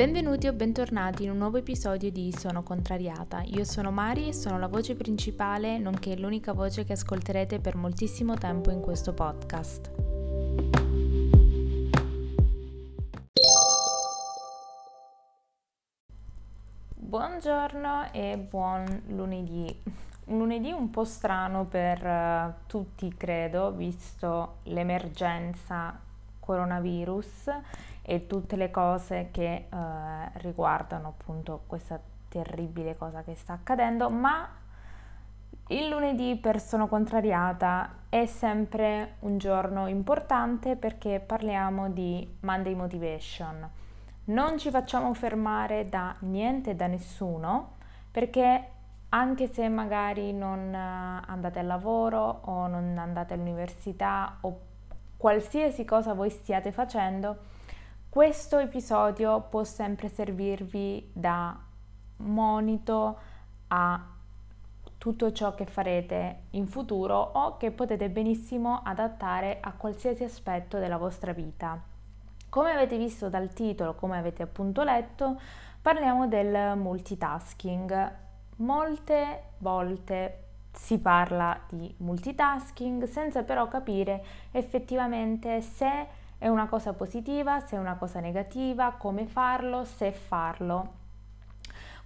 Benvenuti o bentornati in un nuovo episodio di Sono Contrariata. Io sono Mari e sono la voce principale, nonché l'unica voce che ascolterete per moltissimo tempo in questo podcast. Buongiorno e buon lunedì. Un lunedì un po' strano per uh, tutti, credo, visto l'emergenza coronavirus e tutte le cose che uh, riguardano appunto questa terribile cosa che sta accadendo, ma il lunedì per Sono Contrariata è sempre un giorno importante perché parliamo di Monday Motivation. Non ci facciamo fermare da niente e da nessuno perché anche se magari non eh, andate al lavoro o non andate all'università o qualsiasi cosa voi stiate facendo, questo episodio può sempre servirvi da monito a tutto ciò che farete in futuro o che potete benissimo adattare a qualsiasi aspetto della vostra vita. Come avete visto dal titolo, come avete appunto letto, parliamo del multitasking Molte volte si parla di multitasking senza però capire effettivamente se è una cosa positiva, se è una cosa negativa, come farlo, se farlo.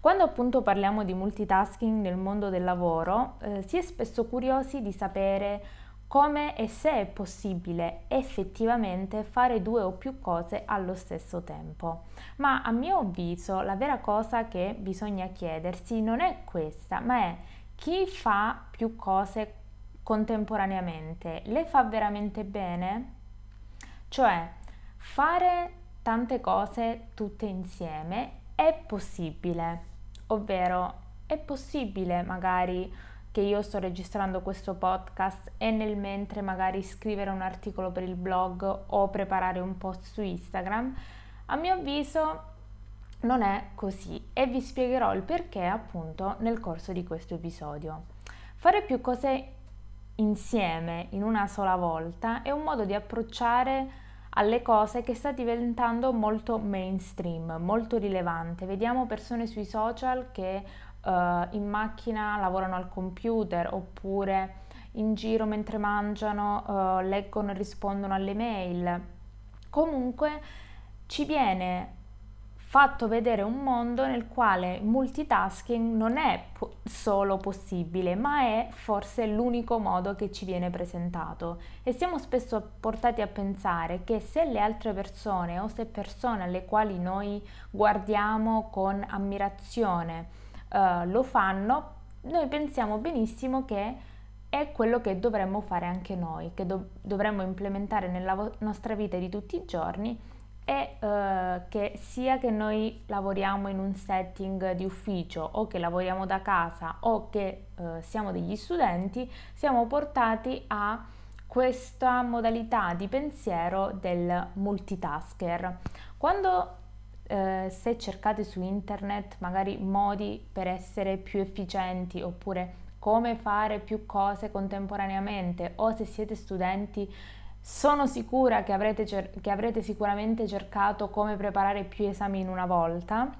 Quando appunto parliamo di multitasking nel mondo del lavoro, eh, si è spesso curiosi di sapere come e se è possibile effettivamente fare due o più cose allo stesso tempo. Ma a mio avviso la vera cosa che bisogna chiedersi non è questa, ma è chi fa più cose contemporaneamente, le fa veramente bene? Cioè, fare tante cose tutte insieme è possibile, ovvero è possibile magari che io sto registrando questo podcast e nel mentre magari scrivere un articolo per il blog o preparare un post su Instagram, a mio avviso non è così e vi spiegherò il perché appunto nel corso di questo episodio. Fare più cose insieme in una sola volta è un modo di approcciare alle cose che sta diventando molto mainstream, molto rilevante. Vediamo persone sui social che uh, in macchina lavorano al computer oppure in giro mentre mangiano uh, leggono e rispondono alle mail. Comunque ci viene fatto vedere un mondo nel quale multitasking non è po- solo possibile, ma è forse l'unico modo che ci viene presentato. E siamo spesso portati a pensare che se le altre persone o se persone alle quali noi guardiamo con ammirazione uh, lo fanno, noi pensiamo benissimo che è quello che dovremmo fare anche noi, che do- dovremmo implementare nella vo- nostra vita di tutti i giorni e uh, che sia che noi lavoriamo in un setting di ufficio o che lavoriamo da casa o che uh, siamo degli studenti, siamo portati a questa modalità di pensiero del multitasker. Quando eh, se cercate su internet magari modi per essere più efficienti oppure come fare più cose contemporaneamente o se siete studenti sono sicura che avrete, cer- che avrete sicuramente cercato come preparare più esami in una volta.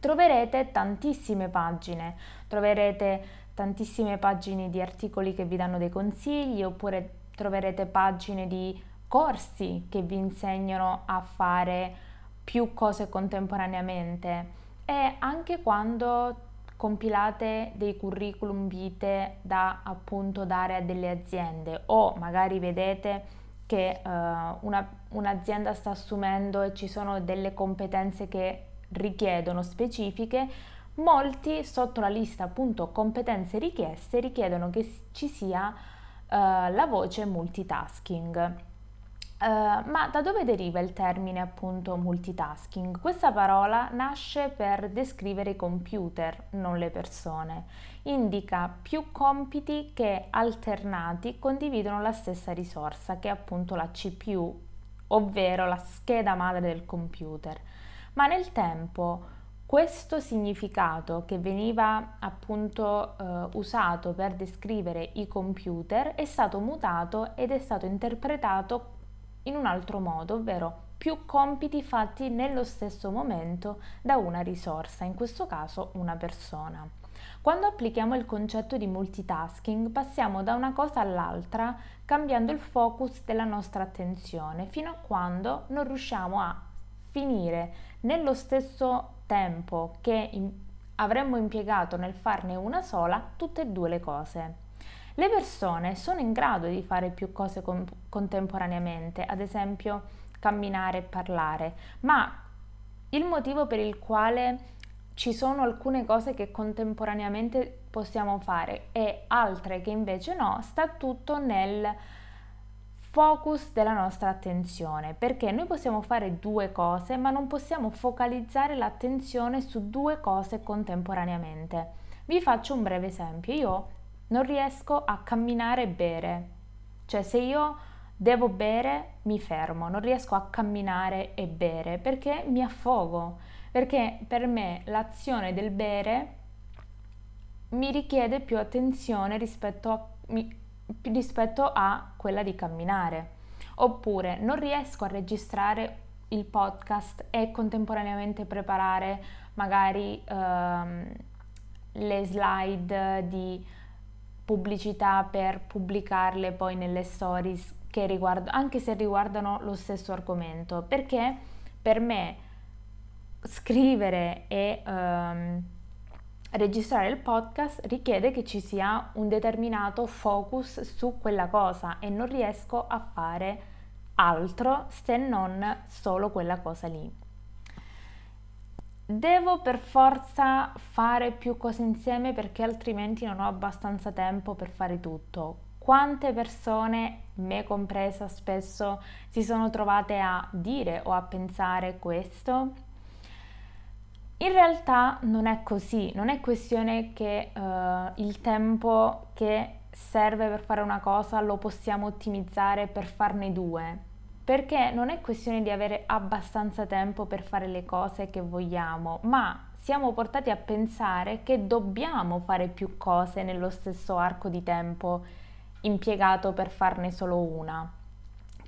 Troverete tantissime pagine. Troverete tantissime pagine di articoli che vi danno dei consigli oppure troverete pagine di corsi che vi insegnano a fare più cose contemporaneamente. E anche quando compilate dei curriculum vitae da appunto dare a delle aziende o magari vedete che uh, una, un'azienda sta assumendo e ci sono delle competenze che richiedono specifiche, molti sotto la lista appunto competenze richieste richiedono che ci sia uh, la voce multitasking. Uh, ma da dove deriva il termine appunto multitasking? Questa parola nasce per descrivere i computer, non le persone. Indica più compiti che alternati condividono la stessa risorsa, che è appunto la CPU, ovvero la scheda madre del computer. Ma nel tempo questo significato che veniva appunto eh, usato per descrivere i computer è stato mutato ed è stato interpretato in un altro modo, ovvero più compiti fatti nello stesso momento da una risorsa, in questo caso una persona. Quando applichiamo il concetto di multitasking passiamo da una cosa all'altra cambiando il focus della nostra attenzione fino a quando non riusciamo a finire nello stesso tempo che in- avremmo impiegato nel farne una sola tutte e due le cose. Le persone sono in grado di fare più cose con- contemporaneamente, ad esempio camminare e parlare, ma il motivo per il quale ci sono alcune cose che contemporaneamente possiamo fare e altre che invece no, sta tutto nel focus della nostra attenzione, perché noi possiamo fare due cose, ma non possiamo focalizzare l'attenzione su due cose contemporaneamente. Vi faccio un breve esempio, io non riesco a camminare e bere, cioè se io devo bere mi fermo, non riesco a camminare e bere perché mi affogo. Perché per me l'azione del bere mi richiede più attenzione rispetto a, mi, rispetto a quella di camminare. Oppure non riesco a registrare il podcast e contemporaneamente preparare magari ehm, le slide di pubblicità per pubblicarle poi nelle stories che riguardano, anche se riguardano lo stesso argomento, perché per me scrivere e um, registrare il podcast richiede che ci sia un determinato focus su quella cosa e non riesco a fare altro se non solo quella cosa lì. Devo per forza fare più cose insieme perché altrimenti non ho abbastanza tempo per fare tutto. Quante persone, me compresa, spesso si sono trovate a dire o a pensare questo? In realtà non è così, non è questione che uh, il tempo che serve per fare una cosa lo possiamo ottimizzare per farne due, perché non è questione di avere abbastanza tempo per fare le cose che vogliamo, ma siamo portati a pensare che dobbiamo fare più cose nello stesso arco di tempo impiegato per farne solo una.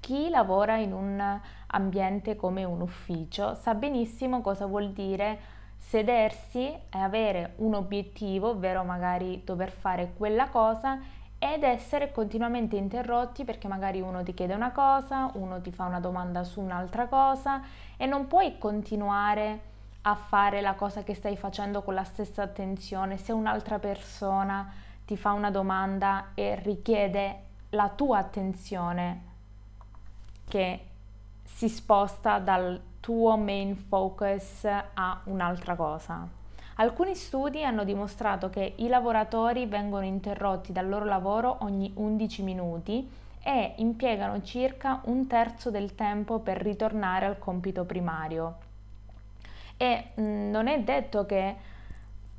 Chi lavora in un ambiente come un ufficio sa benissimo cosa vuol dire sedersi e avere un obiettivo, ovvero magari dover fare quella cosa ed essere continuamente interrotti perché magari uno ti chiede una cosa, uno ti fa una domanda su un'altra cosa e non puoi continuare a fare la cosa che stai facendo con la stessa attenzione se un'altra persona ti fa una domanda e richiede la tua attenzione che si sposta dal tuo main focus a un'altra cosa. Alcuni studi hanno dimostrato che i lavoratori vengono interrotti dal loro lavoro ogni 11 minuti e impiegano circa un terzo del tempo per ritornare al compito primario. E mh, mm, non è detto che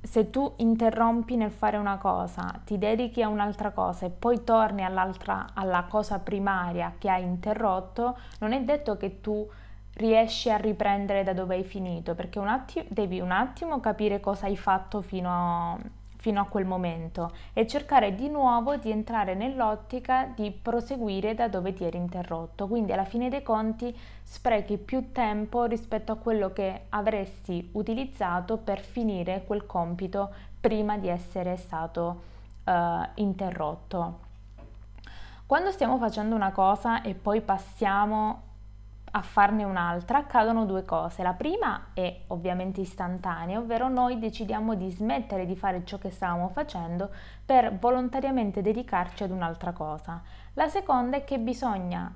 se tu interrompi nel fare una cosa, ti dedichi a un'altra cosa e poi torni alla cosa primaria che hai interrotto, non è detto che tu riesci a riprendere da dove hai finito, perché un attimo, devi un attimo capire cosa hai fatto fino a, fino a quel momento e cercare di nuovo di entrare nell'ottica di proseguire da dove ti eri interrotto. Quindi alla fine dei conti sprechi più tempo rispetto a quello che avresti utilizzato per finire quel compito prima di essere stato uh, interrotto. Quando stiamo facendo una cosa e poi passiamo a farne un'altra accadono due cose. La prima è ovviamente istantanea, ovvero noi decidiamo di smettere di fare ciò che stavamo facendo per volontariamente dedicarci ad un'altra cosa. La seconda è che bisogna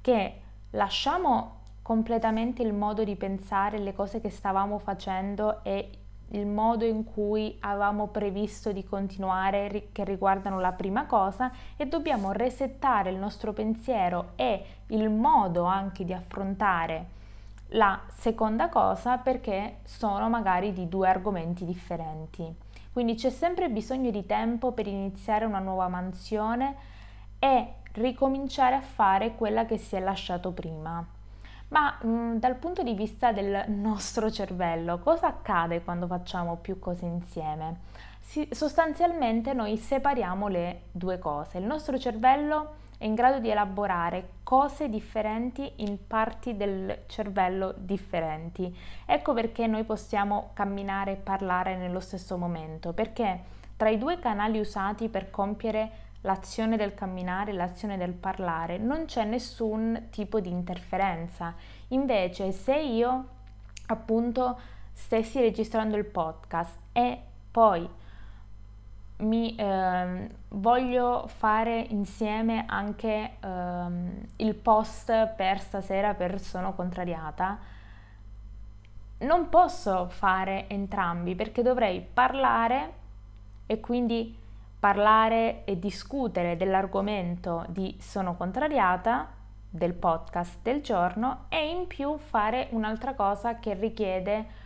che lasciamo completamente il modo di pensare le cose che stavamo facendo e il modo in cui avevamo previsto di continuare che riguardano la prima cosa e dobbiamo resettare il nostro pensiero e il modo anche di affrontare la seconda cosa perché sono magari di due argomenti differenti. Quindi c'è sempre bisogno di tempo per iniziare una nuova mansione e ricominciare a fare quella che si è lasciato prima. Ma mh, dal punto di vista del nostro cervello, cosa accade quando facciamo più cose insieme? Si, sostanzialmente noi separiamo le due cose. Il nostro cervello è in grado di elaborare cose differenti in parti del cervello differenti. Ecco perché noi possiamo camminare e parlare nello stesso momento, perché tra i due canali usati per compiere l'azione del camminare l'azione del parlare non c'è nessun tipo di interferenza. Invece se io appunto stessi registrando il podcast e poi mi eh, voglio fare insieme anche eh, il post per stasera per sono contrariata, non posso fare entrambi perché dovrei parlare e quindi parlare e discutere dell'argomento di sono contrariata del podcast del giorno e in più fare un'altra cosa che richiede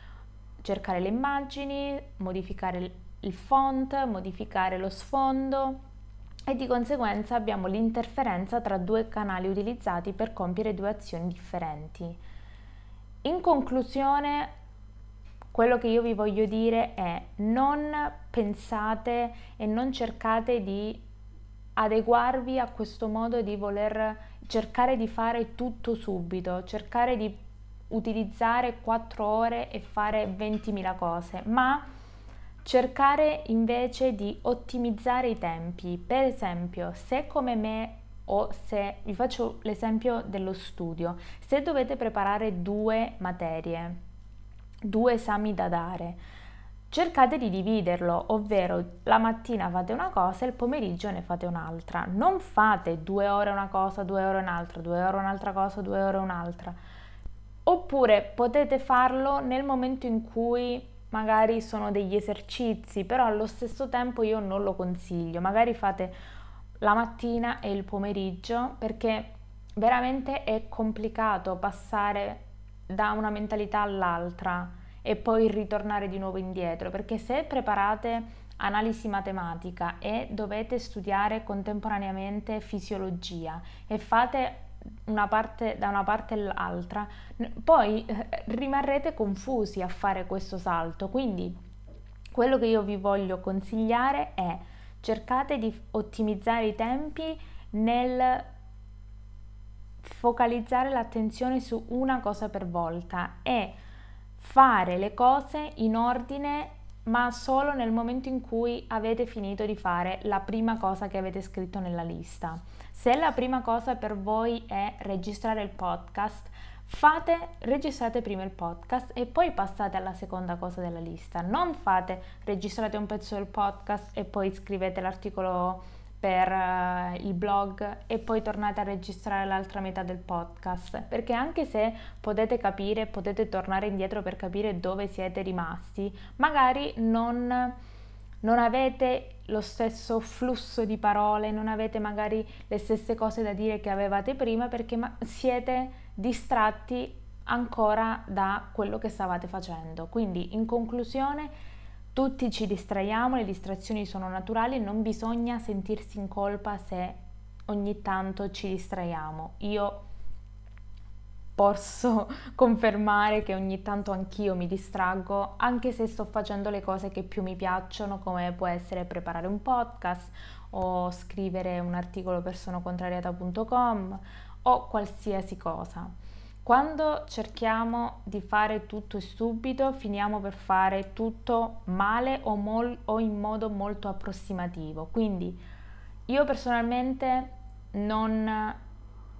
cercare le immagini, modificare il font, modificare lo sfondo e di conseguenza abbiamo l'interferenza tra due canali utilizzati per compiere due azioni differenti. In conclusione, quello che io vi voglio dire è non pensate e non cercate di adeguarvi a questo modo di voler cercare di fare tutto subito, cercare di utilizzare 4 ore e fare 20.000 cose, ma cercare invece di ottimizzare i tempi. Per esempio, se come me o se vi faccio l'esempio dello studio, se dovete preparare due materie, due esami da dare, cercate di dividerlo, ovvero la mattina fate una cosa e il pomeriggio ne fate un'altra. Non fate due ore una cosa, due ore un'altra, due ore un'altra cosa, due ore un'altra. Oppure potete farlo nel momento in cui magari sono degli esercizi, però allo stesso tempo io non lo consiglio. Magari fate la mattina e il pomeriggio perché veramente è complicato passare da una mentalità all'altra e poi ritornare di nuovo indietro, perché se preparate analisi matematica e dovete studiare contemporaneamente fisiologia e fate una parte, da una parte all'altra, poi eh, rimarrete confusi a fare questo salto. Quindi quello che io vi voglio consigliare è cercate di ottimizzare i tempi nel focalizzare l'attenzione su una cosa per volta e fare le cose in ordine ma solo nel momento in cui avete finito di fare la prima cosa che avete scritto nella lista. Se la prima cosa per voi è registrare il podcast, fate, registrate prima il podcast e poi passate alla seconda cosa della lista. Non fate, registrate un pezzo del podcast e poi scrivete l'articolo per uh, il blog e poi tornate a registrare l'altra metà del podcast perché anche se potete capire potete tornare indietro per capire dove siete rimasti magari non non avete lo stesso flusso di parole, non avete magari le stesse cose da dire che avevate prima perché siete distratti ancora da quello che stavate facendo. Quindi in conclusione tutti ci distraiamo, le distrazioni sono naturali, non bisogna sentirsi in colpa se ogni tanto ci distraiamo. Io posso confermare che ogni tanto anch'io mi distraggo, anche se sto facendo le cose che più mi piacciono, come può essere preparare un podcast o scrivere un articolo per sonocontrariata.com o qualsiasi cosa. Quando cerchiamo di fare tutto subito, finiamo per fare tutto male o, mol- o in modo molto approssimativo. Quindi io personalmente non,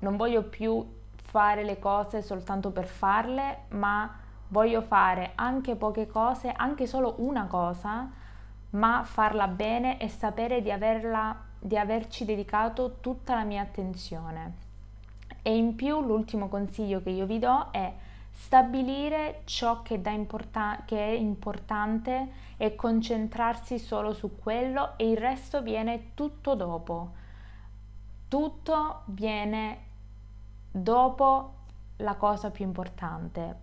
non voglio più fare le cose soltanto per farle, ma voglio fare anche poche cose, anche solo una cosa, ma farla bene e sapere di, averla, di averci dedicato tutta la mia attenzione. E in più l'ultimo consiglio che io vi do è stabilire ciò che, importa- che è importante e concentrarsi solo su quello e il resto viene tutto dopo. Tutto viene dopo la cosa più importante.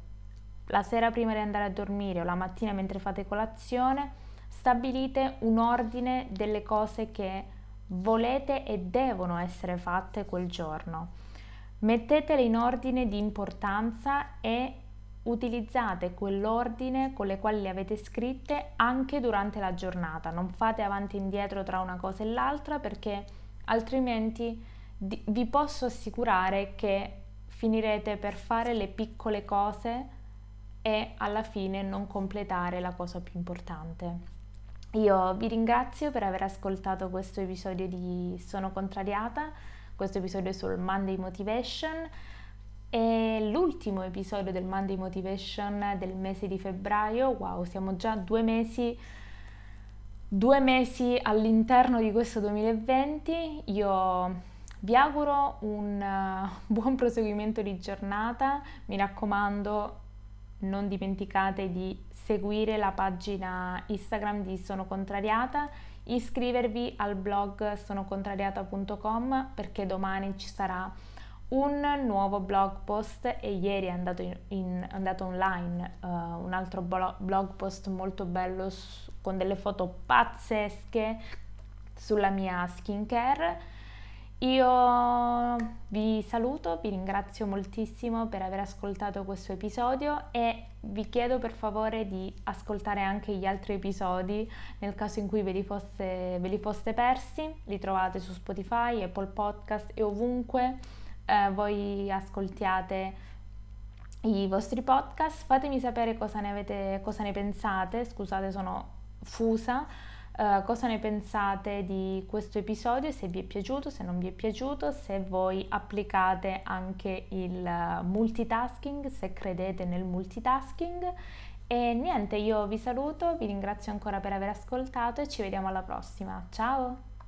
La sera prima di andare a dormire o la mattina mentre fate colazione, stabilite un ordine delle cose che volete e devono essere fatte quel giorno. Mettetele in ordine di importanza e utilizzate quell'ordine con le quali le avete scritte anche durante la giornata. Non fate avanti e indietro tra una cosa e l'altra perché altrimenti vi posso assicurare che finirete per fare le piccole cose e alla fine non completare la cosa più importante. Io vi ringrazio per aver ascoltato questo episodio di Sono contrariata, questo episodio sul Monday Motivation. È l'ultimo episodio del Monday Motivation del mese di febbraio. Wow, siamo già due mesi, due mesi all'interno di questo 2020. Io vi auguro un uh, buon proseguimento di giornata. Mi raccomando, non dimenticate di seguire la pagina Instagram di Sono Contrariata, iscrivervi al blog sonocontrariata.com perché domani ci sarà un nuovo blog post e ieri è andato, in, in, è andato online uh, un altro blog post molto bello su, con delle foto pazzesche sulla mia skincare io vi saluto, vi ringrazio moltissimo per aver ascoltato questo episodio e vi chiedo per favore di ascoltare anche gli altri episodi nel caso in cui ve li foste, ve li foste persi. Li trovate su Spotify, Apple Podcast e ovunque eh, voi ascoltiate i vostri podcast. Fatemi sapere cosa ne, avete, cosa ne pensate. Scusate, sono fusa. Uh, cosa ne pensate di questo episodio, se vi è piaciuto, se non vi è piaciuto, se voi applicate anche il multitasking, se credete nel multitasking. E niente, io vi saluto, vi ringrazio ancora per aver ascoltato e ci vediamo alla prossima. Ciao!